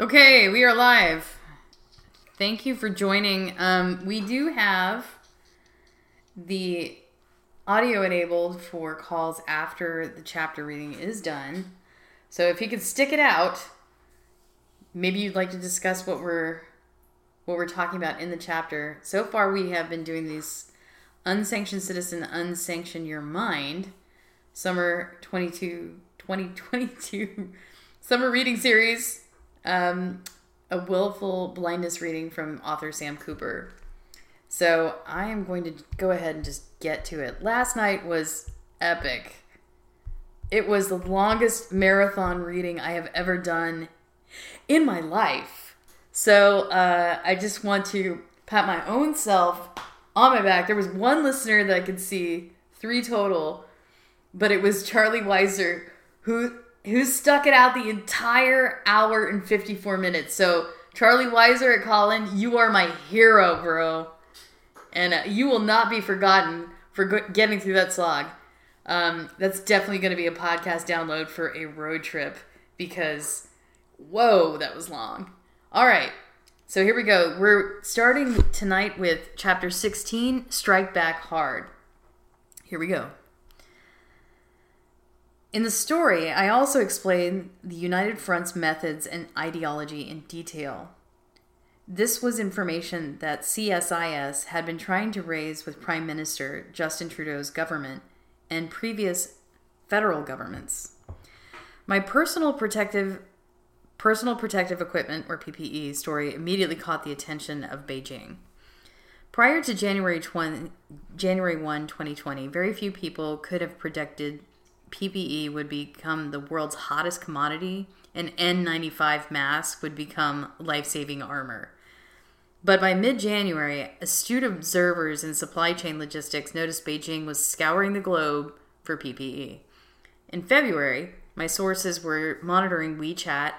Okay, we are live. Thank you for joining. Um, we do have the audio enabled for calls after the chapter reading is done. So if you could stick it out, maybe you'd like to discuss what we're what we're talking about in the chapter. So far, we have been doing these unsanctioned citizen, unsanctioned your mind, summer 22, 2022 summer reading series um, a willful blindness reading from author Sam Cooper. So I am going to go ahead and just get to it. Last night was epic. It was the longest marathon reading I have ever done in my life. So uh, I just want to pat my own self on my back. There was one listener that I could see, three total, but it was Charlie Weiser who who stuck it out the entire hour and 54 minutes. So, Charlie Weiser at Colin, you are my hero, bro. And uh, you will not be forgotten for getting through that slog. Um, that's definitely going to be a podcast download for a road trip because, whoa, that was long. All right. So here we go. We're starting tonight with chapter 16 Strike Back Hard. Here we go. In the story, I also explain the United Front's methods and ideology in detail. This was information that CSIS had been trying to raise with Prime Minister Justin Trudeau's government and previous federal governments. My personal protective personal protective equipment or PPE story immediately caught the attention of Beijing. Prior to January 20, January 1, 2020, very few people could have predicted PPE would become the world's hottest commodity and N95 masks would become life saving armor. But by mid January, astute observers in supply chain logistics noticed Beijing was scouring the globe for PPE. In February, my sources were monitoring WeChat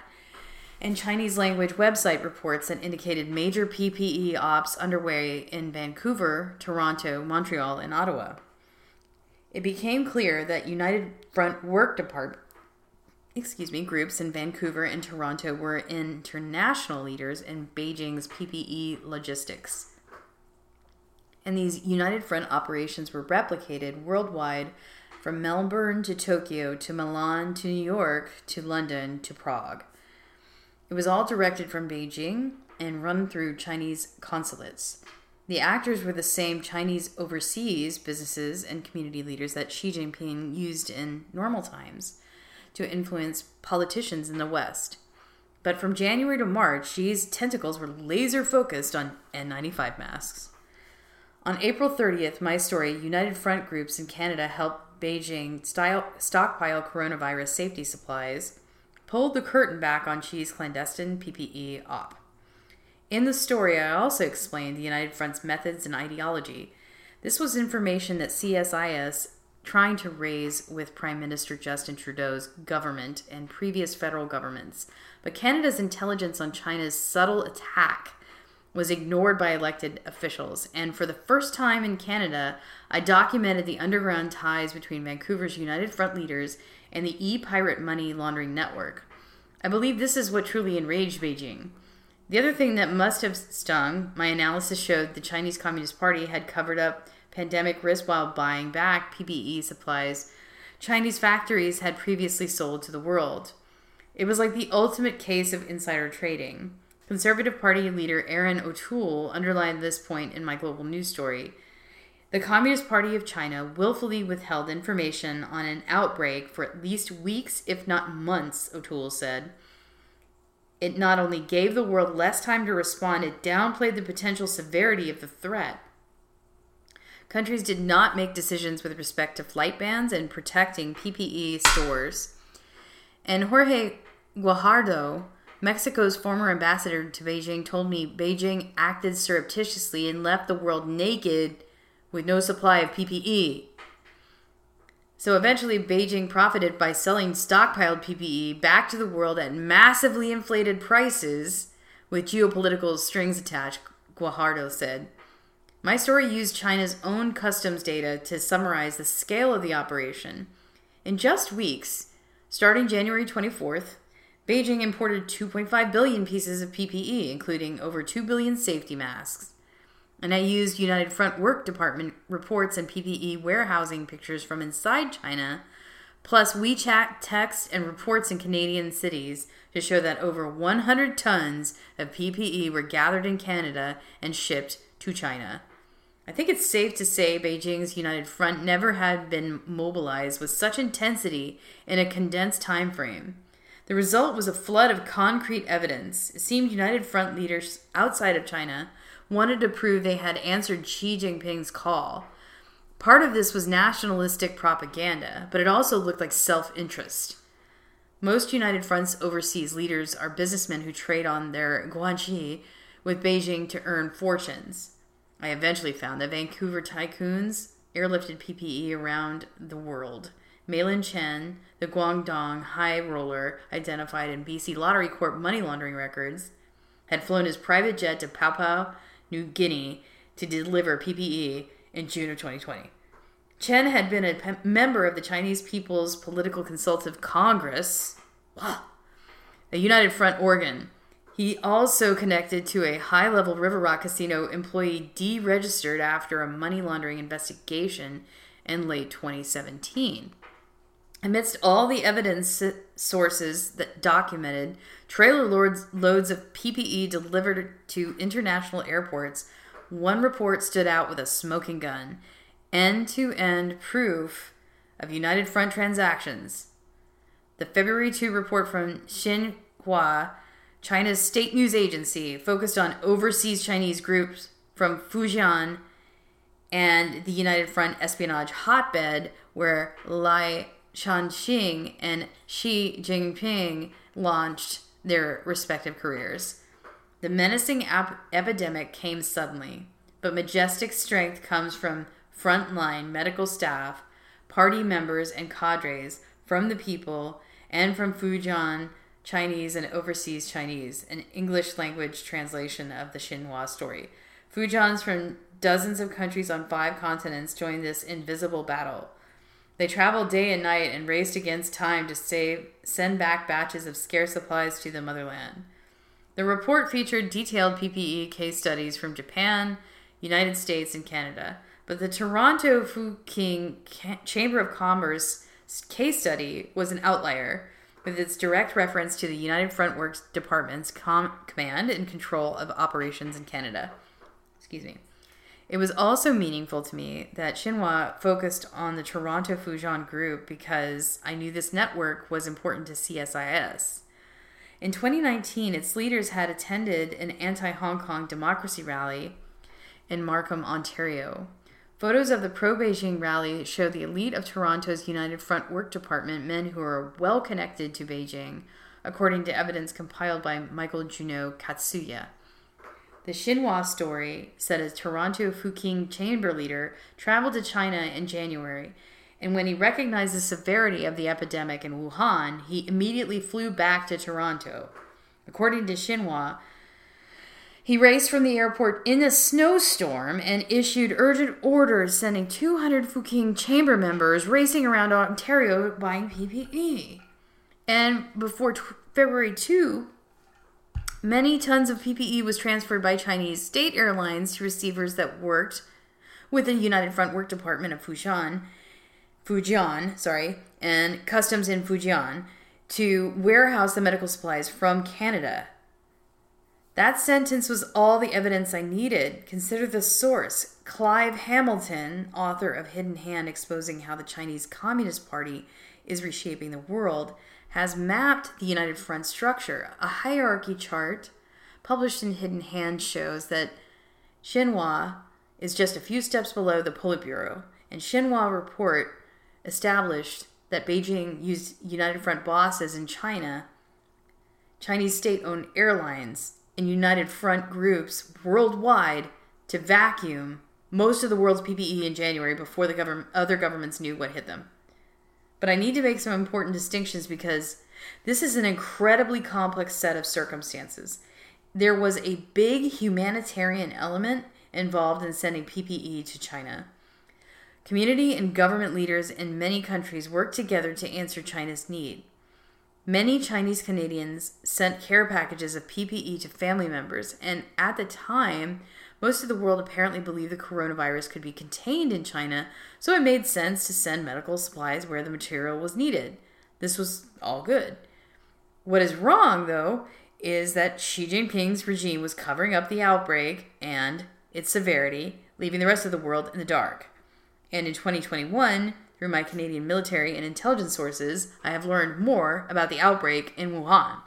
and Chinese language website reports that indicated major PPE ops underway in Vancouver, Toronto, Montreal, and Ottawa it became clear that United Front work department excuse me, groups in Vancouver and Toronto were international leaders in Beijing's PPE logistics. And these United Front operations were replicated worldwide from Melbourne to Tokyo to Milan to New York to London to Prague. It was all directed from Beijing and run through Chinese consulates. The actors were the same Chinese overseas businesses and community leaders that Xi Jinping used in normal times to influence politicians in the West. But from January to March, Xi's tentacles were laser focused on N95 masks. On April 30th, my story, United Front groups in Canada helped Beijing style, stockpile coronavirus safety supplies, pulled the curtain back on Xi's clandestine PPE op. In the story, I also explained the United Front's methods and ideology. This was information that CSIS trying to raise with Prime Minister Justin Trudeau's government and previous federal governments. But Canada's intelligence on China's subtle attack was ignored by elected officials. And for the first time in Canada, I documented the underground ties between Vancouver's United Front leaders and the e pirate money laundering network. I believe this is what truly enraged Beijing. The other thing that must have stung, my analysis showed the Chinese Communist Party had covered up pandemic risk while buying back PPE supplies Chinese factories had previously sold to the world. It was like the ultimate case of insider trading. Conservative Party leader Erin O'Toole underlined this point in my global news story. The Communist Party of China willfully withheld information on an outbreak for at least weeks, if not months, O'Toole said. It not only gave the world less time to respond, it downplayed the potential severity of the threat. Countries did not make decisions with respect to flight bans and protecting PPE stores. And Jorge Guajardo, Mexico's former ambassador to Beijing, told me Beijing acted surreptitiously and left the world naked with no supply of PPE. So eventually, Beijing profited by selling stockpiled PPE back to the world at massively inflated prices with geopolitical strings attached, Guajardo said. My story used China's own customs data to summarize the scale of the operation. In just weeks, starting January 24th, Beijing imported 2.5 billion pieces of PPE, including over 2 billion safety masks. And I used United Front Work Department reports and PPE warehousing pictures from inside China, plus WeChat text and reports in Canadian cities to show that over 100 tons of PPE were gathered in Canada and shipped to China. I think it's safe to say Beijing's United Front never had been mobilized with such intensity in a condensed time frame. The result was a flood of concrete evidence. It seemed United Front leaders outside of China wanted to prove they had answered Xi Jinping's call. Part of this was nationalistic propaganda, but it also looked like self interest. Most United Front's overseas leaders are businessmen who trade on their guanxi with Beijing to earn fortunes. I eventually found that Vancouver tycoons airlifted PPE around the world. Meilin Chen, the Guangdong high roller identified in BC Lottery Corp money laundering records, had flown his private jet to Papua New Guinea to deliver PPE in June of 2020. Chen had been a member of the Chinese People's Political Consultative Congress, a United Front organ. He also connected to a high level River Rock Casino employee deregistered after a money laundering investigation in late 2017. Amidst all the evidence sources that documented trailer loads, of PPE delivered to international airports, one report stood out with a smoking gun end to end proof of United Front transactions. The February 2 report from Xinhua, China's state news agency, focused on overseas Chinese groups from Fujian and the United Front espionage hotbed, where Lai Changxing and Xi Jinping launched their respective careers. The menacing ap- epidemic came suddenly, but majestic strength comes from frontline medical staff, party members, and cadres from the people and from Fujian Chinese and overseas Chinese, an English language translation of the Xinhua story. Fujians from dozens of countries on five continents joined this invisible battle. They traveled day and night and raced against time to save, send back batches of scarce supplies to the motherland. The report featured detailed PPE case studies from Japan, United States, and Canada. But the Toronto Fuqing Chamber of Commerce case study was an outlier, with its direct reference to the United Front Works Department's com- command and control of operations in Canada. Excuse me. It was also meaningful to me that Xinhua focused on the Toronto Fujian group because I knew this network was important to CSIS. In 2019, its leaders had attended an anti Hong Kong democracy rally in Markham, Ontario. Photos of the pro Beijing rally show the elite of Toronto's United Front Work Department, men who are well connected to Beijing, according to evidence compiled by Michael Juneau-Katsuya. The Xinhua story said a Toronto Fuqing chamber leader traveled to China in January, and when he recognized the severity of the epidemic in Wuhan, he immediately flew back to Toronto. According to Xinhua, he raced from the airport in a snowstorm and issued urgent orders sending 200 Fuqing chamber members racing around Ontario buying PPE. And before t- February 2, many tons of PPE was transferred by Chinese state airlines to receivers that worked with the United Front Work Department of Fujian, Fujian, sorry, and customs in Fujian to warehouse the medical supplies from Canada. That sentence was all the evidence I needed. Consider the source. Clive Hamilton, author of Hidden Hand Exposing How the Chinese Communist Party is Reshaping the World, has mapped the United Front structure. A hierarchy chart published in Hidden Hand shows that Xinhua is just a few steps below the Politburo, and Xinhua report established that Beijing used United Front bosses in China, Chinese state owned airlines, and United Front groups worldwide to vacuum most of the world's PPE in January before the government, other governments knew what hit them. But I need to make some important distinctions because this is an incredibly complex set of circumstances. There was a big humanitarian element involved in sending PPE to China. Community and government leaders in many countries worked together to answer China's need. Many Chinese Canadians sent care packages of PPE to family members, and at the time, most of the world apparently believed the coronavirus could be contained in China, so it made sense to send medical supplies where the material was needed. This was all good. What is wrong, though, is that Xi Jinping's regime was covering up the outbreak and its severity, leaving the rest of the world in the dark. And in 2021, through my Canadian military and intelligence sources, I have learned more about the outbreak in Wuhan.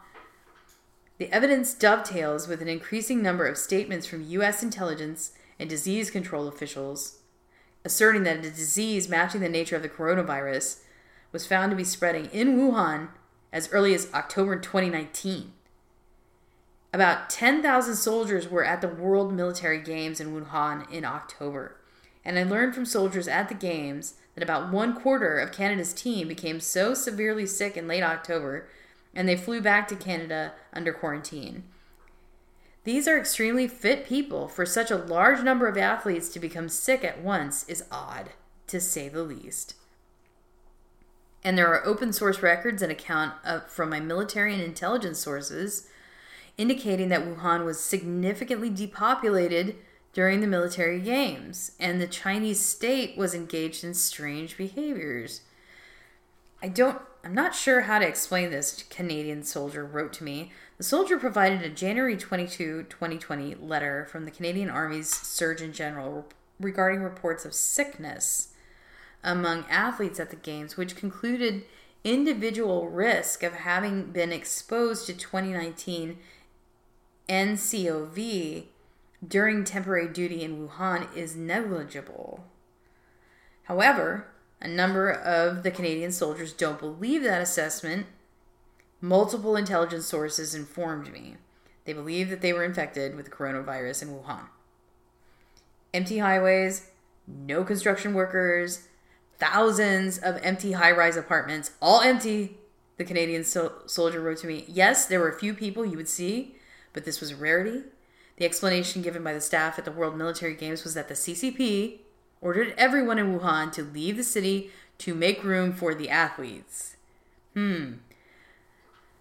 The evidence dovetails with an increasing number of statements from U.S. intelligence and disease control officials asserting that a disease matching the nature of the coronavirus was found to be spreading in Wuhan as early as October 2019. About 10,000 soldiers were at the World Military Games in Wuhan in October, and I learned from soldiers at the Games that about one quarter of Canada's team became so severely sick in late October and they flew back to Canada under quarantine. These are extremely fit people. For such a large number of athletes to become sick at once is odd, to say the least. And there are open source records and account of, from my military and intelligence sources indicating that Wuhan was significantly depopulated during the military games, and the Chinese state was engaged in strange behaviors. I don't, I'm not sure how to explain this, Canadian soldier wrote to me. The soldier provided a January 22, 2020 letter from the Canadian Army's Surgeon General regarding reports of sickness among athletes at the Games, which concluded individual risk of having been exposed to 2019 NCOV during temporary duty in Wuhan is negligible. However, a number of the Canadian soldiers don't believe that assessment. Multiple intelligence sources informed me. They believe that they were infected with the coronavirus in Wuhan. Empty highways, no construction workers, thousands of empty high rise apartments, all empty. The Canadian so- soldier wrote to me, Yes, there were a few people you would see, but this was a rarity. The explanation given by the staff at the World Military Games was that the CCP ordered everyone in Wuhan to leave the city to make room for the athletes. Hmm.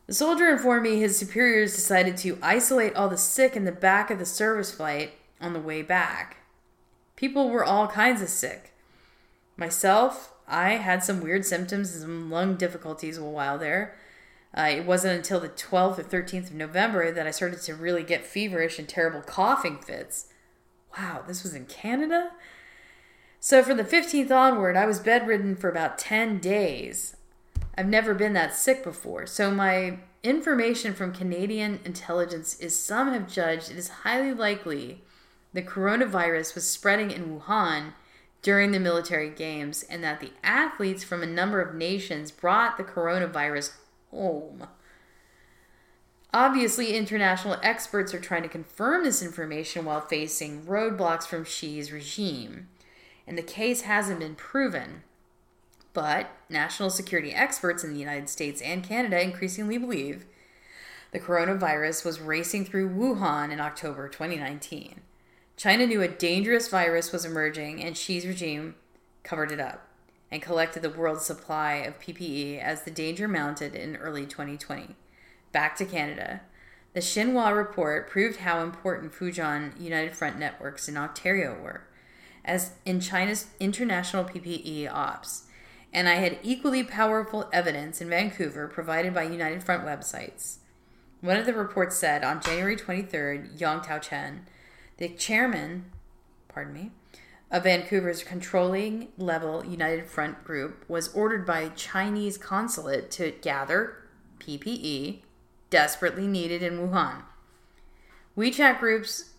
The soldier informed me his superiors decided to isolate all the sick in the back of the service flight on the way back. People were all kinds of sick. Myself, I had some weird symptoms and some lung difficulties a while there. Uh, it wasn't until the 12th or 13th of November that I started to really get feverish and terrible coughing fits. Wow, this was in Canada? So from the 15th onward, I was bedridden for about 10 days. I've never been that sick before. So my information from Canadian intelligence is some have judged it is highly likely the coronavirus was spreading in Wuhan during the military games and that the athletes from a number of nations brought the coronavirus home. Obviously, international experts are trying to confirm this information while facing roadblocks from Xi's regime, and the case hasn't been proven. But national security experts in the United States and Canada increasingly believe the coronavirus was racing through Wuhan in October 2019. China knew a dangerous virus was emerging, and Xi's regime covered it up and collected the world's supply of PPE as the danger mounted in early 2020. Back to Canada. The Xinhua report proved how important Fujian United Front networks in Ontario were, as in China's international PPE ops, and I had equally powerful evidence in Vancouver provided by United Front websites. One of the reports said on January 23rd, Yang Tao-chen, the chairman, pardon me, of Vancouver's controlling level United Front group was ordered by Chinese consulate to gather PPE desperately needed in Wuhan. WeChat groups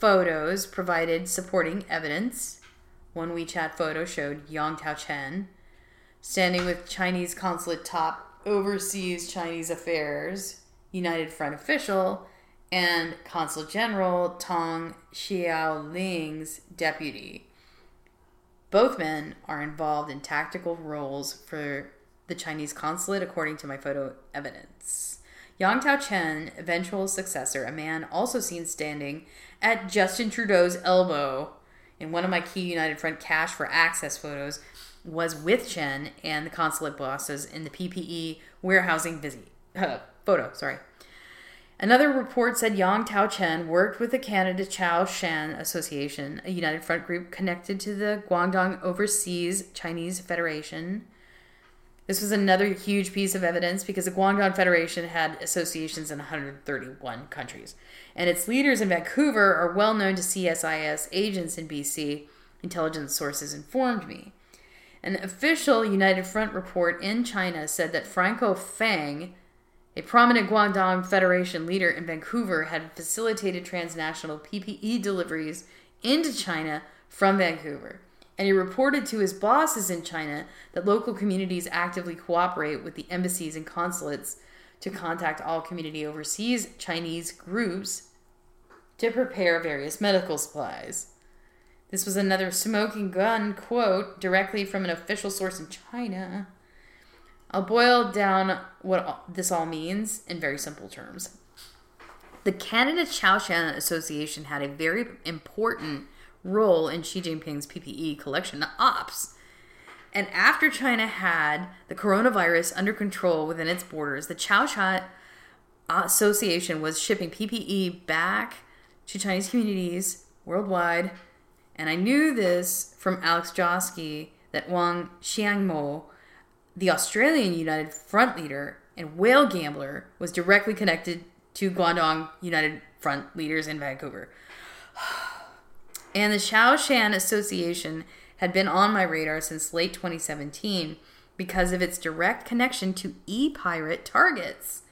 photos provided supporting evidence. One WeChat photo showed Yang Tao-chen standing with Chinese consulate top overseas Chinese affairs United Front official and Consul General Tong Xiaoling's deputy. Both men are involved in tactical roles for the Chinese consulate, according to my photo evidence. Yang Tao Chen, eventual successor, a man also seen standing at Justin Trudeau's elbow in one of my key United Front cash for access photos, was with Chen and the consulate bosses in the PPE warehousing uh, photo, sorry. Another report said Yang Tao Chen worked with the Canada Chao Shan Association, a United Front group connected to the Guangdong Overseas Chinese Federation. This was another huge piece of evidence because the Guangdong Federation had associations in 131 countries, and its leaders in Vancouver are well known to CSIS agents in BC, intelligence sources informed me. An official United Front report in China said that Franco Fang, a prominent Guangdong Federation leader in Vancouver had facilitated transnational PPE deliveries into China from Vancouver. And he reported to his bosses in China that local communities actively cooperate with the embassies and consulates to contact all community overseas Chinese groups to prepare various medical supplies. This was another smoking gun quote directly from an official source in China. I'll boil down what this all means in very simple terms. The Canada Chaoshan Association had a very important role in Xi Jinping's PPE collection ops. And after China had the coronavirus under control within its borders, the Chaoshan Association was shipping PPE back to Chinese communities worldwide. And I knew this from Alex Joske that Huang Xiangmo the Australian United Front leader and whale gambler was directly connected to Guangdong United Front leaders in Vancouver. And the Chao Shan Association had been on my radar since late 2017 because of its direct connection to e pirate targets.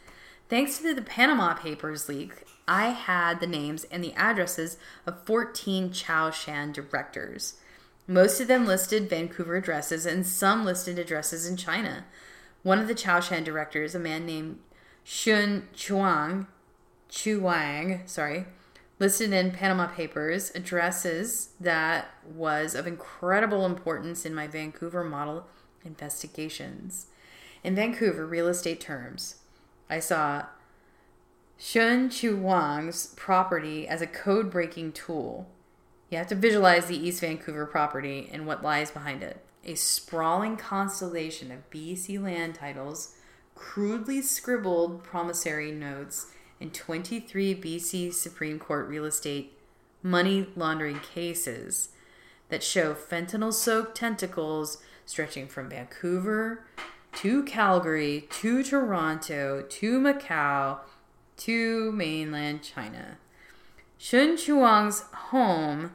Thanks to the Panama Papers leak, I had the names and the addresses of 14 Chao Shan directors. Most of them listed Vancouver addresses, and some listed addresses in China. One of the Chao Shan directors, a man named Shun Chuang, Chu Wang, sorry, listed in Panama Papers addresses that was of incredible importance in my Vancouver model investigations. In Vancouver real estate terms, I saw Shun Chu Wang's property as a code breaking tool you have to visualize the East Vancouver property and what lies behind it. A sprawling constellation of BC land titles, crudely scribbled promissory notes, and 23 BC Supreme Court real estate money laundering cases that show fentanyl soaked tentacles stretching from Vancouver to Calgary to Toronto to Macau to mainland China. Shun Chuang's home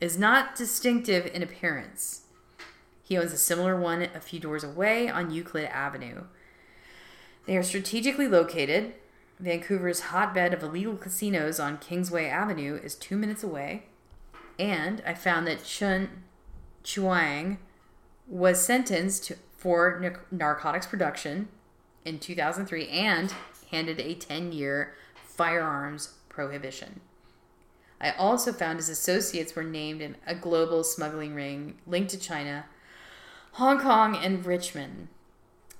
is not distinctive in appearance. He owns a similar one a few doors away on Euclid Avenue. They are strategically located. Vancouver's hotbed of illegal casinos on Kingsway Avenue is two minutes away. And I found that Chun Chuang was sentenced to, for narcotics production in 2003 and handed a 10 year firearms prohibition. I also found his associates were named in a global smuggling ring linked to China, Hong Kong, and Richmond.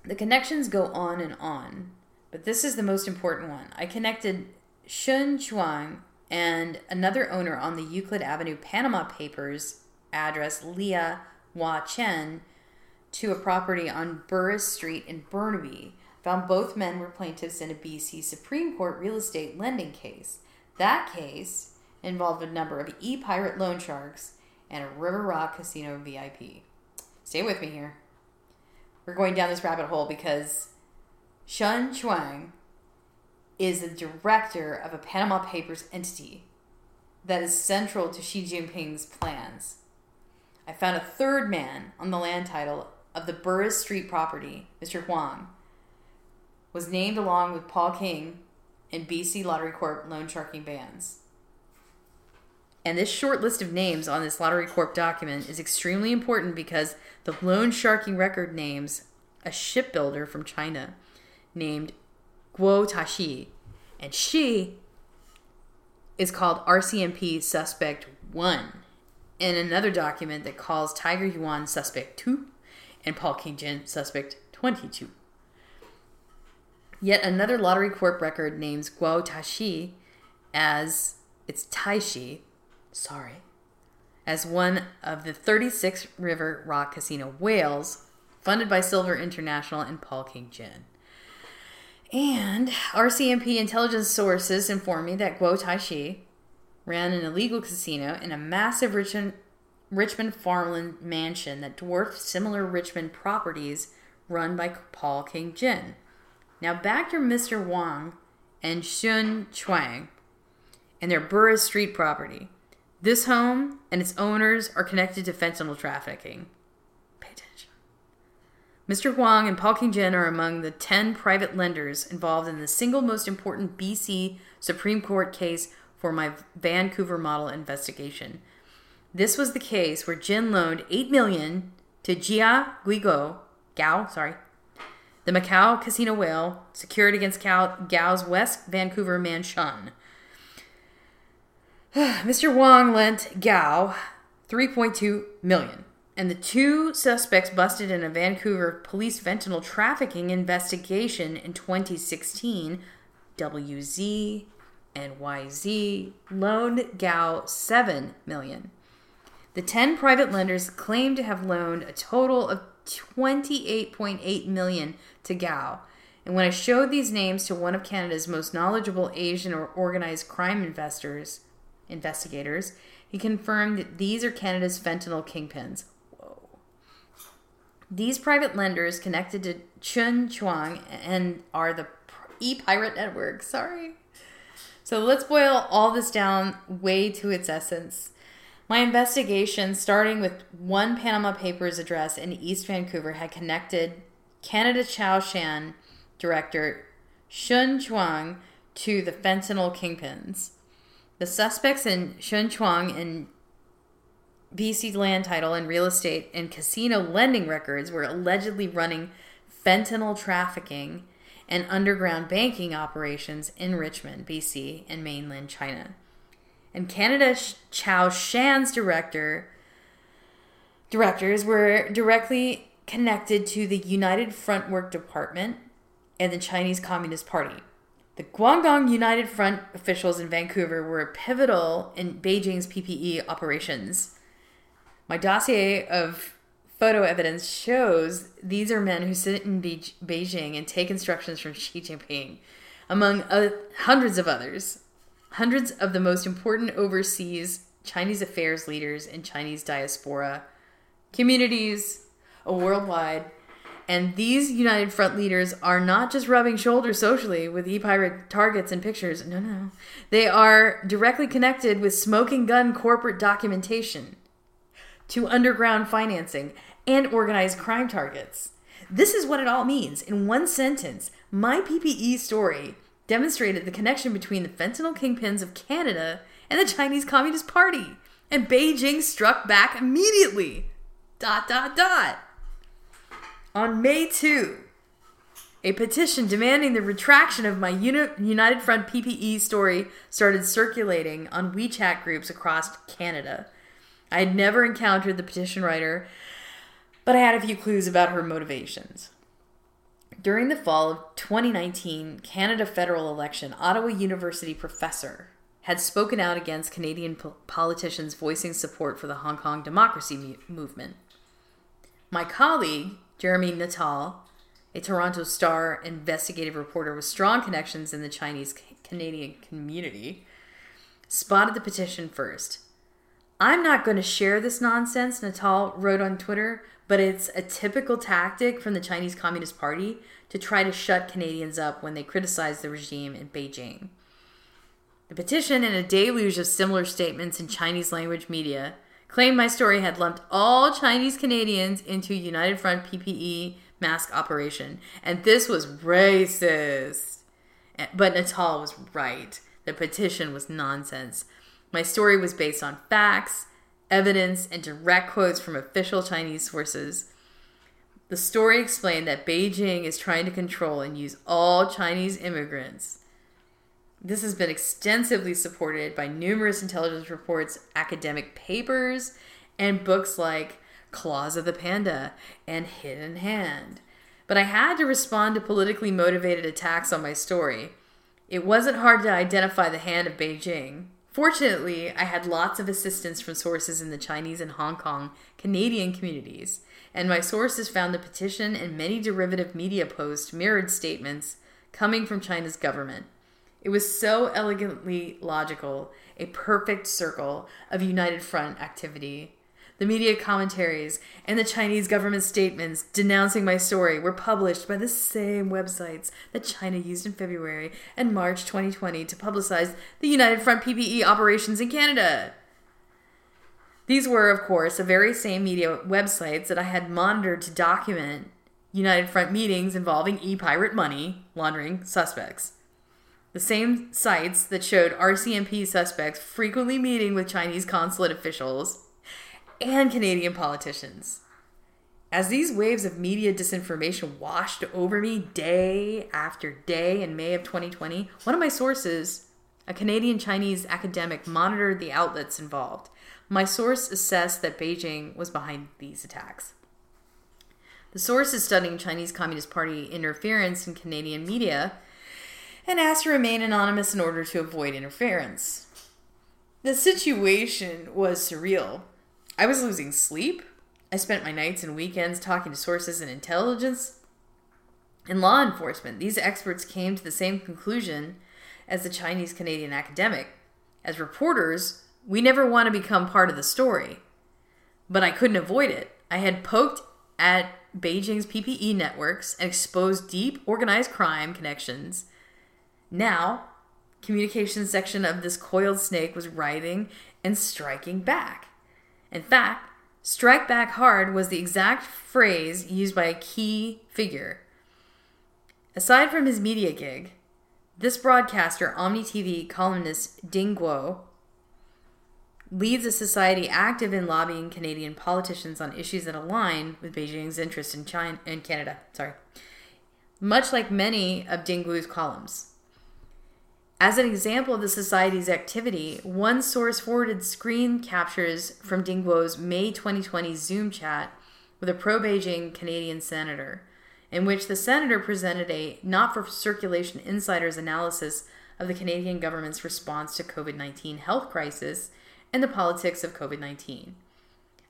The connections go on and on, but this is the most important one. I connected Shun Chuang and another owner on the Euclid Avenue Panama Papers address, Leah Hua Chen, to a property on Burris Street in Burnaby. Found both men were plaintiffs in a BC Supreme Court real estate lending case. That case involved a number of e pirate loan sharks and a River Rock Casino VIP. Stay with me here. We're going down this rabbit hole because Shun Chuang is the director of a Panama Papers entity that is central to Xi Jinping's plans. I found a third man on the land title of the Burris Street property, Mr. Huang, was named along with Paul King and BC Lottery Corp loan sharking bands. And this short list of names on this Lottery Corp document is extremely important because the loan sharking record names a shipbuilder from China named Guo Tashi, and she is called RCMP Suspect 1 in another document that calls Tiger Yuan Suspect 2 and Paul King Jin Suspect 22. Yet another Lottery Corp record names Guo Tashi as it's Taishi sorry, as one of the 36 River Rock Casino whales funded by Silver International and Paul King Jin. And RCMP intelligence sources inform me that Guo Taishi ran an illegal casino in a massive Richmond, Richmond farmland mansion that dwarfed similar Richmond properties run by Paul King Jin. Now back to Mr. Wang and Shun Chuang and their Burris Street property. This home and its owners are connected to fentanyl trafficking. Mr. Huang and Paul King Jin are among the 10 private lenders involved in the single most important BC Supreme Court case for my Vancouver model investigation. This was the case where Jin loaned 8 million to Jia Guigo, Gao, sorry, the Macau casino whale secured against Gao's West Vancouver mansion. Mr. Wang lent Gao 3.2 million, and the two suspects busted in a Vancouver police fentanyl trafficking investigation in 2016. WZ and YZ loaned Gao 7 million. The 10 private lenders claim to have loaned a total of 28.8 million to Gao. And when I showed these names to one of Canada's most knowledgeable Asian or organized crime investors, investigators, he confirmed that these are Canada's fentanyl kingpins. These private lenders connected to Chun Chuang and are the e pirate network. Sorry. So let's boil all this down way to its essence. My investigation, starting with one Panama Papers address in East Vancouver, had connected Canada Chaoshan director Shun Chuang to the fentanyl kingpins. The suspects in Shun Chuang and BC land title and real estate and casino lending records were allegedly running fentanyl trafficking and underground banking operations in Richmond, BC, and mainland China. And Canada Chaoshan's director directors were directly connected to the United Front Work Department and the Chinese Communist Party. The Guangdong United Front officials in Vancouver were pivotal in Beijing's PPE operations. My dossier of photo evidence shows these are men who sit in Be- Beijing and take instructions from Xi Jinping, among hundreds of others. Hundreds of the most important overseas Chinese affairs leaders in Chinese diaspora communities worldwide and these United Front leaders are not just rubbing shoulders socially with e pirate targets and pictures. No, no. They are directly connected with smoking gun corporate documentation to underground financing and organized crime targets. This is what it all means. In one sentence, my PPE story demonstrated the connection between the fentanyl kingpins of Canada and the Chinese Communist Party. And Beijing struck back immediately. Dot, dot, dot. On May 2, a petition demanding the retraction of my United Front PPE story started circulating on WeChat groups across Canada. I had never encountered the petition writer, but I had a few clues about her motivations. During the fall of 2019 Canada federal election, Ottawa University professor had spoken out against Canadian politicians voicing support for the Hong Kong democracy movement. My colleague, Jeremy Nuttall, a Toronto Star investigative reporter with strong connections in the Chinese Canadian community, spotted the petition first. I'm not going to share this nonsense, Nuttall wrote on Twitter, but it's a typical tactic from the Chinese Communist Party to try to shut Canadians up when they criticize the regime in Beijing. The petition and a deluge of similar statements in Chinese language media claimed my story had lumped all Chinese Canadians into United Front PPE mask operation, and this was racist. Eh, but Nuttall was right. The petition was nonsense. My story was based on facts, evidence, and direct quotes from official Chinese sources. The story explained that Beijing is trying to control and use all Chinese immigrants this has been extensively supported by numerous intelligence reports, academic papers, and books like Claws of the Panda and Hidden Hand. But I had to respond to politically motivated attacks on my story. It wasn't hard to identify the hand of Beijing. Fortunately, I had lots of assistance from sources in the Chinese and Hong Kong Canadian communities, and my sources found the petition and many derivative media posts mirrored statements coming from China's government. It was so elegantly logical, a perfect circle of United Front activity. The media commentaries and the Chinese government statements denouncing my story were published by the same websites that China used in February and March 2020 to publicize the United Front PPE operations in Canada. These were, of course, the very same media websites that I had monitored to document United Front meetings involving e pirate money laundering suspects. The same sites that showed RCMP suspects frequently meeting with Chinese consulate officials and Canadian politicians. As these waves of media disinformation washed over me day after day in May of 2020, one of my sources, a Canadian Chinese academic, monitored the outlets involved. My source assessed that Beijing was behind these attacks. The source is studying Chinese Communist Party interference in Canadian media and asked to remain anonymous in order to avoid interference. The situation was surreal. I was losing sleep. I spent my nights and weekends talking to sources in intelligence and law enforcement. These experts came to the same conclusion as the Chinese Canadian academic. As reporters, we never want to become part of the story. But I couldn't avoid it. I had poked at Beijing's PPE networks and exposed deep organized crime connections. Now, communications section of this coiled snake was writhing and striking back. In fact, strike back hard was the exact phrase used by a key figure. Aside from his media gig, this broadcaster, Omni TV columnist Ding Guo, leads a society active in lobbying Canadian politicians on issues that align with Beijing's interests in China and Canada. Sorry. Much like many of Ding Guo's columns. As an example of the Society's activity, one source forwarded screen captures from Ding Guo's May 2020 Zoom chat with a pro Beijing Canadian senator, in which the senator presented a not for circulation insider's analysis of the Canadian government's response to COVID 19 health crisis and the politics of COVID 19.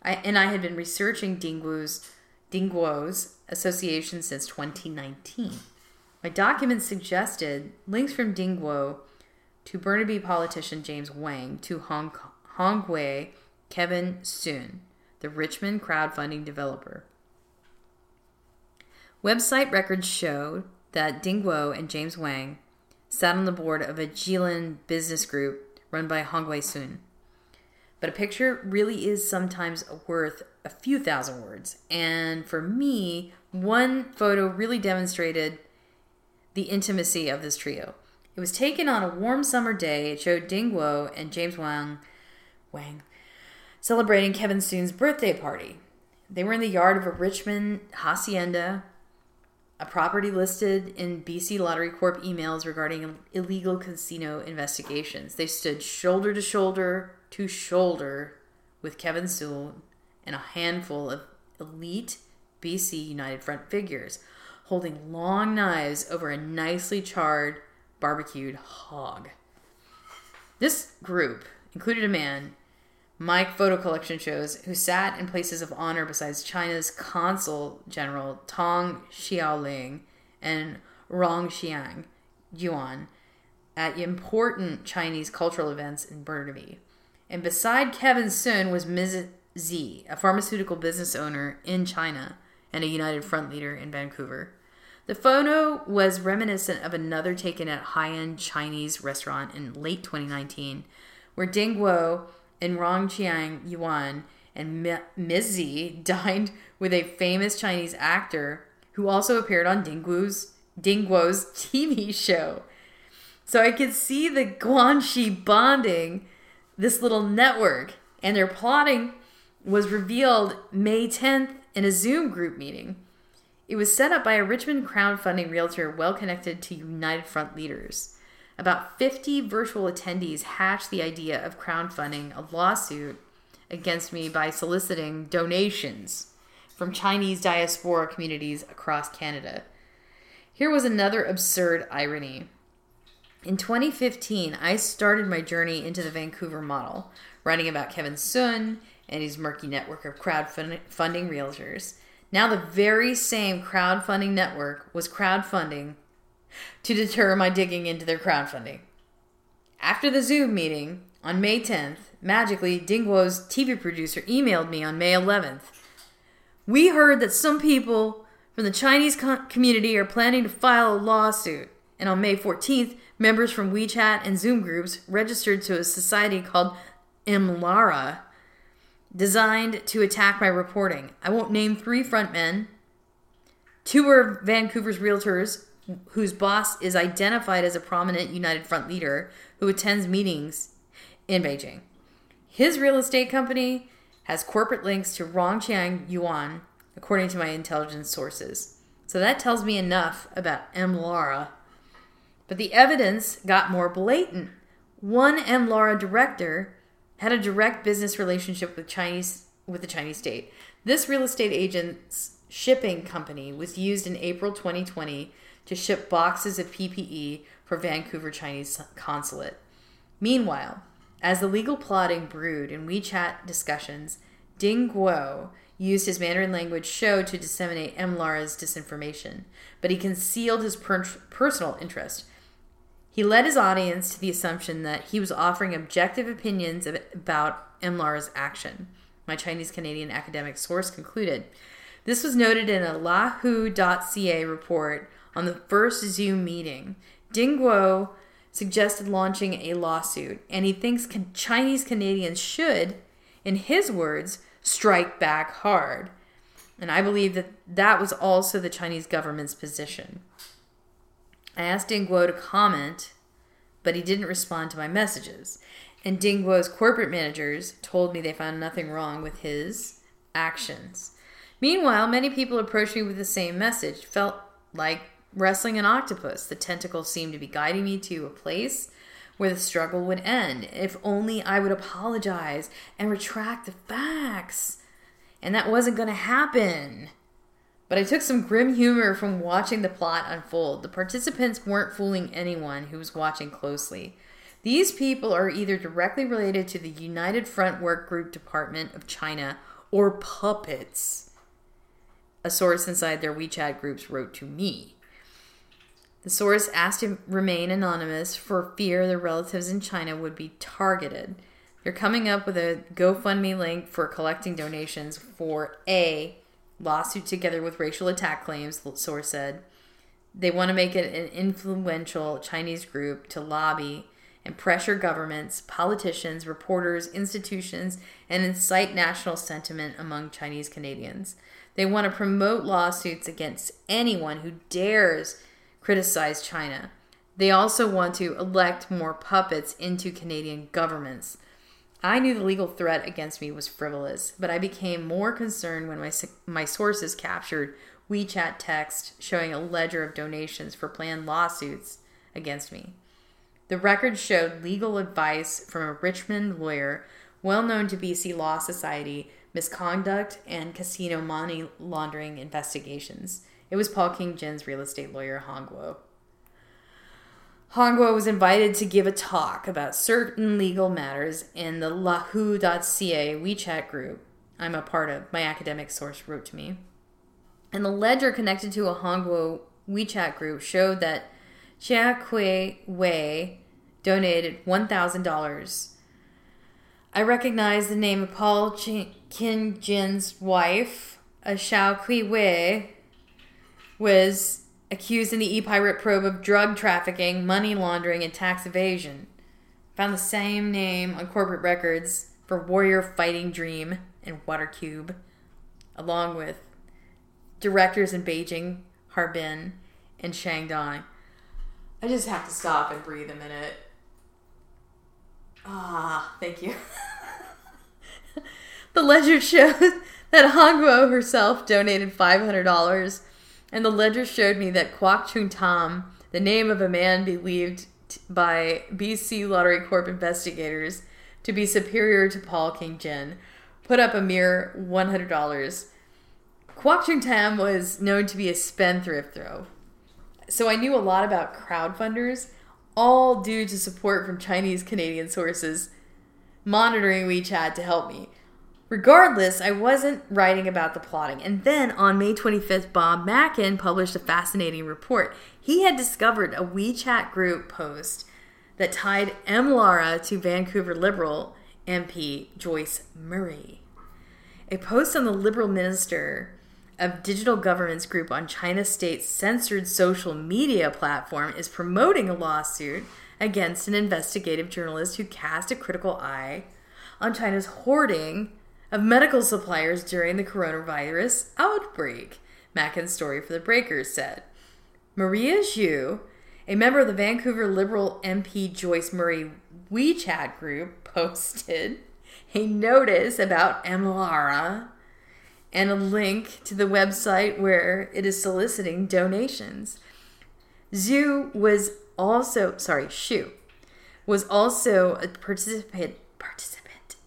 And I had been researching Ding Guo's, Ding Guo's association since 2019. My documents suggested links from Ding Guo to Burnaby politician James Wang to Hong, Hongwei Kevin Sun, the Richmond crowdfunding developer. Website records show that Ding Guo and James Wang sat on the board of a Jilin business group run by Hongwei Sun. But a picture really is sometimes worth a few thousand words. And for me, one photo really demonstrated the intimacy of this trio. It was taken on a warm summer day. It showed Ding Guo and James Wang, Wang celebrating Kevin Sun's birthday party. They were in the yard of a Richmond hacienda, a property listed in BC Lottery Corp emails regarding illegal casino investigations. They stood shoulder to shoulder to shoulder with Kevin Soon and a handful of elite BC United Front figures holding long knives over a nicely charred, barbecued hog. This group included a man, Mike photo collection shows, who sat in places of honor besides China's consul general Tong Xiaoling and Rong Xiang Yuan at important Chinese cultural events in Burnaby. And beside Kevin Sun was Ms. Z, a pharmaceutical business owner in China and a United Front leader in Vancouver. The photo was reminiscent of another taken at high-end Chinese restaurant in late 2019, where Ding Guo and Rong Qiang Yuan and Ms. Z dined with a famous Chinese actor who also appeared on Ding Guo's, Ding Guo's TV show. So I could see the Guanxi bonding this little network, and their plotting was revealed May 10th in a Zoom group meeting. It was set up by a Richmond crowdfunding realtor well connected to United Front leaders. About 50 virtual attendees hatched the idea of crowdfunding a lawsuit against me by soliciting donations from Chinese diaspora communities across Canada. Here was another absurd irony. In 2015, I started my journey into the Vancouver model, writing about Kevin Sun and his murky network of crowdfunding realtors. Now, the very same crowdfunding network was crowdfunding to deter my digging into their crowdfunding. After the Zoom meeting on May 10th, magically, Dingguo's TV producer emailed me on May 11th. We heard that some people from the Chinese community are planning to file a lawsuit. And on May 14th, members from WeChat and Zoom groups registered to a society called Mlara, designed to attack my reporting. I won't name three frontmen. Two are Vancouver's realtors, whose boss is identified as a prominent United Front leader who attends meetings in Beijing. His real estate company has corporate links to Rongqiang Yuan, according to my intelligence sources. So that tells me enough about Mlara. But the evidence got more blatant. One Mlara director had a direct business relationship with Chinese with the Chinese state. This real estate agent's shipping company was used in April 2020 to ship boxes of PPE for Vancouver Chinese consulate. Meanwhile, as the legal plotting brewed in WeChat discussions, Ding Guo used his Mandarin language show to disseminate Mlara's disinformation, but he concealed his per- personal interest. He led his audience to the assumption that he was offering objective opinions about Mlara's action. My Chinese Canadian academic source concluded. This was noted in a lahu.ca report on the first Zoom meeting. Ding Guo suggested launching a lawsuit, and he thinks Chinese Canadians should, in his words, strike back hard. And I believe that that was also the Chinese government's position. I asked Ding Guo to comment, but he didn't respond to my messages. And Ding Guo's corporate managers told me they found nothing wrong with his actions. Meanwhile, many people approached me with the same message, felt like wrestling an octopus. The tentacles seemed to be guiding me to a place where the struggle would end. If only I would apologize and retract the facts. And that wasn't going to happen. But I took some grim humor from watching the plot unfold. The participants weren't fooling anyone who was watching closely. These people are either directly related to the United Front Work Group Department of China or puppets. A source inside their WeChat groups wrote to me. The source asked to remain anonymous for fear their relatives in China would be targeted. They're coming up with a GoFundMe link for collecting donations for a lawsuit together with racial attack claims, the source said. They want to make it an influential Chinese group to lobby and pressure governments, politicians, reporters, institutions, and incite national sentiment among Chinese Canadians. They want to promote lawsuits against anyone who dares criticize China. They also want to elect more puppets into Canadian governments. I knew the legal threat against me was frivolous, but I became more concerned when my, my sources captured WeChat text showing a ledger of donations for planned lawsuits against me. The record showed legal advice from a Richmond lawyer well known to BC Law Society misconduct and casino money laundering investigations. It was Paul King Jin's real estate lawyer, Hong Hongguo. Hong Guo was invited to give a talk about certain legal matters in the lahu.ca WeChat group I'm a part of, my academic source wrote to me. And the ledger connected to a Hong Guo WeChat group showed that Jia Kui Wei donated $1,000. I recognize the name of Paul King Jin's wife, a Xiao Kui Wei, was accused in the e-pirate probe of drug trafficking, money laundering, and tax evasion. Found the same name on corporate records for Warrior Fighting Dream and Water Cube, along with directors in Beijing, Harbin, and Shandong. I just have to stop and breathe a minute. Ah, thank you. the ledger shows that Hong Guo herself donated $500 and the ledger showed me that Kwok Chung Tam, the name of a man believed by BC Lottery Corp investigators to be superior to Paul King Jin, put up a mere $100. Kwok Chung Tam was known to be a spendthrift, though. So I knew a lot about crowdfunders, all due to support from Chinese Canadian sources monitoring WeChat to help me. Regardless, I wasn't writing about the plotting. And then on May 25th, Bob Mackin published a fascinating report. He had discovered a WeChat group post that tied M. Lara to Vancouver Liberal MP Joyce Murray. A post on the Liberal Minister of Digital Governance group on China State's censored social media platform is promoting a lawsuit against an investigative journalist who cast a critical eye on China's hoarding of medical suppliers during the coronavirus outbreak, Mackin's story for the Breakers said. Maria Zhu, a member of the Vancouver Liberal MP Joyce Murray WeChat group, posted a notice about MLARA and a link to the website where it is soliciting donations. Zhu was also, sorry, Shu was also a participant participant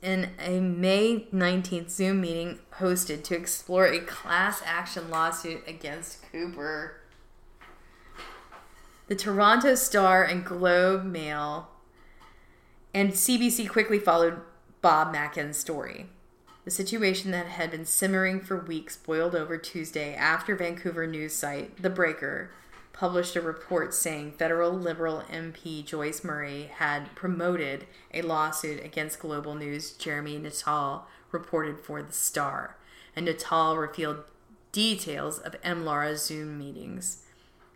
in a May 19th Zoom meeting hosted to explore a class action lawsuit against Cooper. The Toronto Star and Globe Mail and CBC quickly followed Bob Mackin's story. The situation that had been simmering for weeks boiled over Tuesday after Vancouver news site The Breaker published a report saying federal Liberal MP Joyce Murray had promoted a lawsuit against Global News Jeremy Nuttall, reported for The Star. And Natal revealed details of M. Lara's Zoom meetings.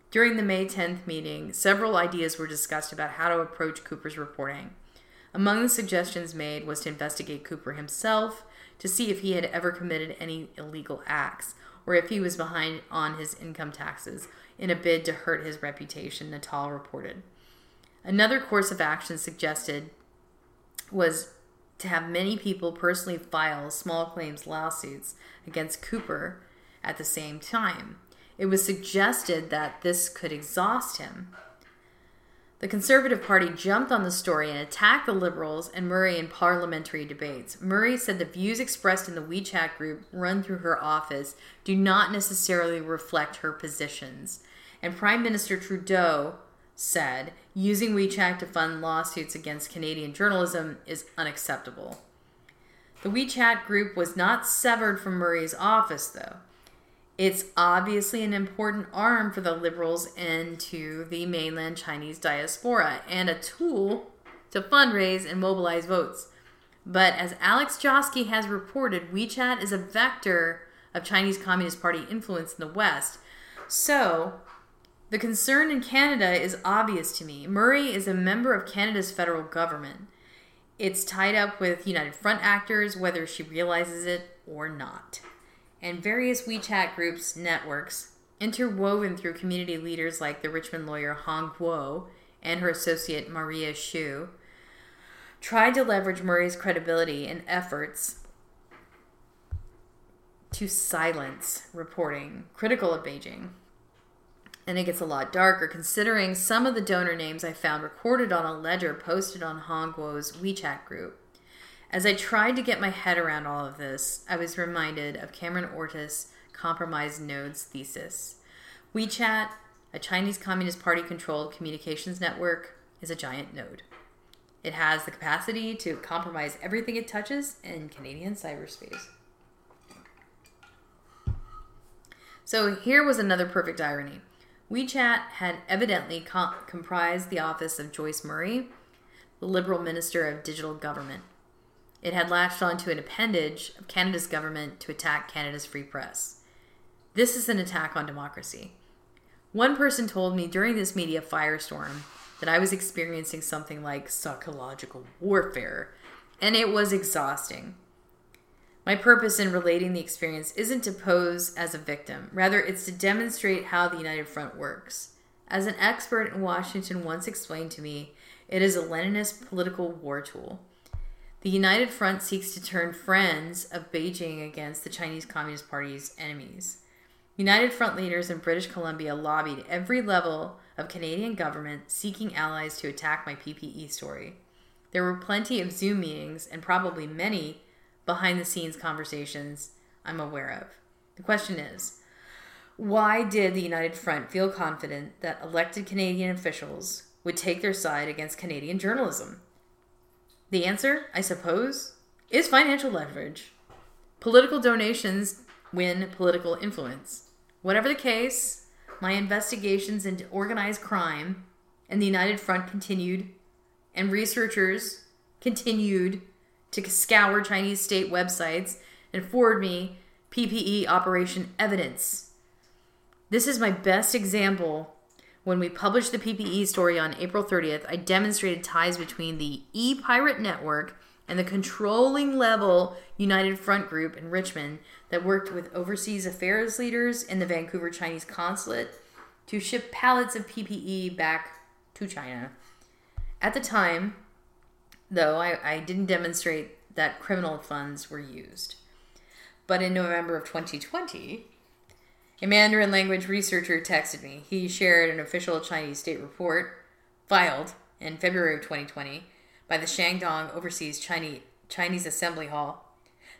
During the May 10th meeting, several ideas were discussed about how to approach Cooper's reporting. Among the suggestions made was to investigate Cooper himself to see if he had ever committed any illegal acts or if he was behind on his income taxes in a bid to hurt his reputation, Nuttall reported. Another course of action suggested was to have many people personally file small claims lawsuits against Cooper at the same time. It was suggested that this could exhaust him the Conservative Party jumped on the story and attacked the Liberals and Murray in parliamentary debates. Murray said the views expressed in the WeChat group run through her office do not necessarily reflect her positions. And Prime Minister Trudeau said using WeChat to fund lawsuits against Canadian journalism is unacceptable. The WeChat group was not severed from Murray's office, though. It's obviously an important arm for the liberals into the mainland Chinese diaspora and a tool to fundraise and mobilize votes. But as Alex Joske has reported, WeChat is a vector of Chinese Communist Party influence in the West. So, the concern in Canada is obvious to me. Murray is a member of Canada's federal government. It's tied up with United Front actors, whether she realizes it or not and various WeChat groups networks, interwoven through community leaders like the Richmond lawyer Hong Guo and her associate Maria Shu, tried to leverage Murray's credibility and efforts to silence reporting critical of Beijing. And it gets a lot darker considering some of the donor names I found recorded on a ledger posted on Hong Guo's WeChat group. As I tried to get my head around all of this, I was reminded of Cameron Ortis' compromised Nodes thesis. WeChat, a Chinese Communist Party controlled communications network, is a giant node. It has the capacity to compromise everything it touches in Canadian cyberspace. So here was another perfect irony. WeChat had evidently com- comprised the office of Joyce Murray, the Liberal Minister of Digital Government. It had latched onto an appendage of Canada's government to attack Canada's free press. This is an attack on democracy. One person told me during this media firestorm that I was experiencing something like psychological warfare, and it was exhausting. My purpose in relating the experience isn't to pose as a victim, rather, it's to demonstrate how the United Front works. As an expert in Washington once explained to me, it is a Leninist political war tool. The United Front seeks to turn friends of Beijing against the Chinese Communist Party's enemies. United Front leaders in British Columbia lobbied every level of Canadian government seeking allies to attack my PPE story. There were plenty of Zoom meetings and probably many behind the scenes conversations I'm aware of. The question is why did the United Front feel confident that elected Canadian officials would take their side against Canadian journalism? The answer, I suppose, is financial leverage. Political donations win political influence. Whatever the case, my investigations into organized crime and the United Front continued, and researchers continued to scour Chinese state websites and forward me PPE operation evidence. This is my best example. When we published the PPE story on April 30th, I demonstrated ties between the e pirate network and the controlling level United Front group in Richmond that worked with overseas affairs leaders in the Vancouver Chinese consulate to ship pallets of PPE back to China. At the time, though, I, I didn't demonstrate that criminal funds were used. But in November of 2020, a Mandarin language researcher texted me. He shared an official Chinese state report filed in February of 2020 by the Shandong Overseas Chinese, Chinese Assembly Hall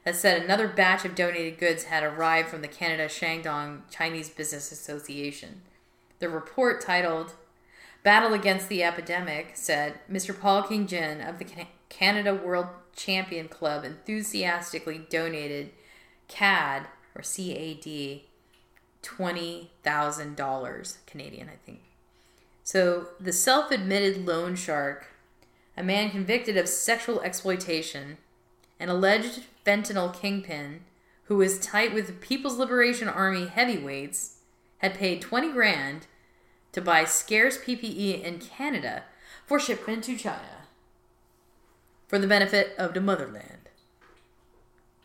that said another batch of donated goods had arrived from the Canada Shandong Chinese Business Association. The report titled Battle Against the Epidemic said Mr. Paul King Jin of the Canada World Champion Club enthusiastically donated CAD or CAD $20,000 Canadian, I think. So the self admitted loan shark, a man convicted of sexual exploitation, an alleged fentanyl kingpin who was tight with the People's Liberation Army heavyweights, had paid 20 grand to buy scarce PPE in Canada for shipment to China for the benefit of the motherland.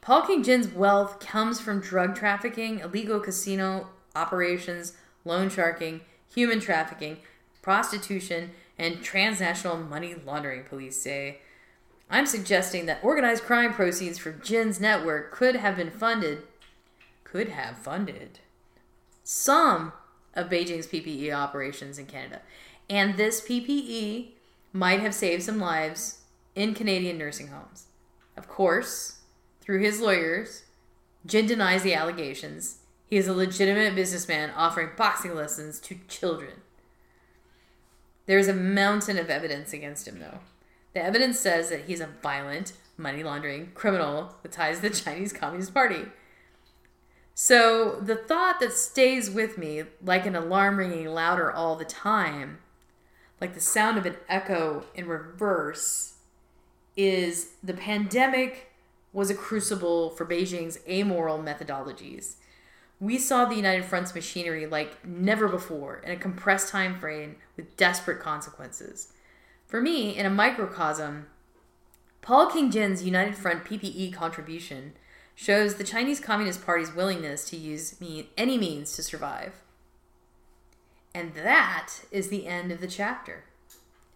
Paul King Jin's wealth comes from drug trafficking, illegal casino operations, loan sharking, human trafficking, prostitution, and transnational money laundering, police say. I'm suggesting that organized crime proceeds from Jin's network could have been funded, could have funded some of Beijing's PPE operations in Canada. And this PPE might have saved some lives in Canadian nursing homes. Of course, through his lawyers, Jin denies the allegations. He is a legitimate businessman offering boxing lessons to children. There is a mountain of evidence against him, though. The evidence says that he's a violent, money laundering criminal with ties to the Chinese Communist Party. So the thought that stays with me like an alarm ringing louder all the time, like the sound of an echo in reverse, is the pandemic was a crucible for Beijing's amoral methodologies. We saw the United Front's machinery like never before in a compressed time frame with desperate consequences. For me, in a microcosm, Paul King Jin's United Front PPE contribution shows the Chinese Communist Party's willingness to use any means to survive. And that is the end of the chapter.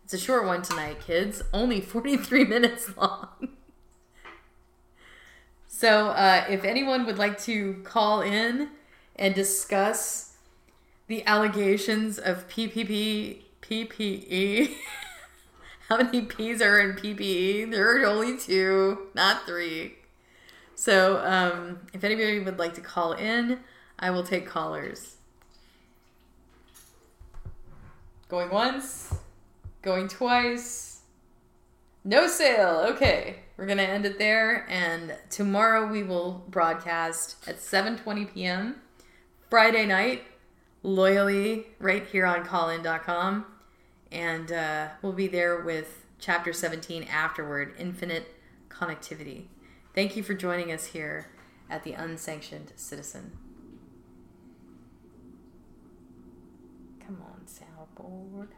It's a short one tonight, kids, only 43 minutes long. So, uh, if anyone would like to call in and discuss the allegations of PPP, PPE, how many P's are in PPE? There are only two, not three. So, um, if anybody would like to call in, I will take callers. Going once, going twice. No sale. Okay we're gonna end it there and tomorrow we will broadcast at 7.20 p.m friday night loyally right here on callin.com and uh, we'll be there with chapter 17 afterward infinite connectivity thank you for joining us here at the unsanctioned citizen come on soundboard.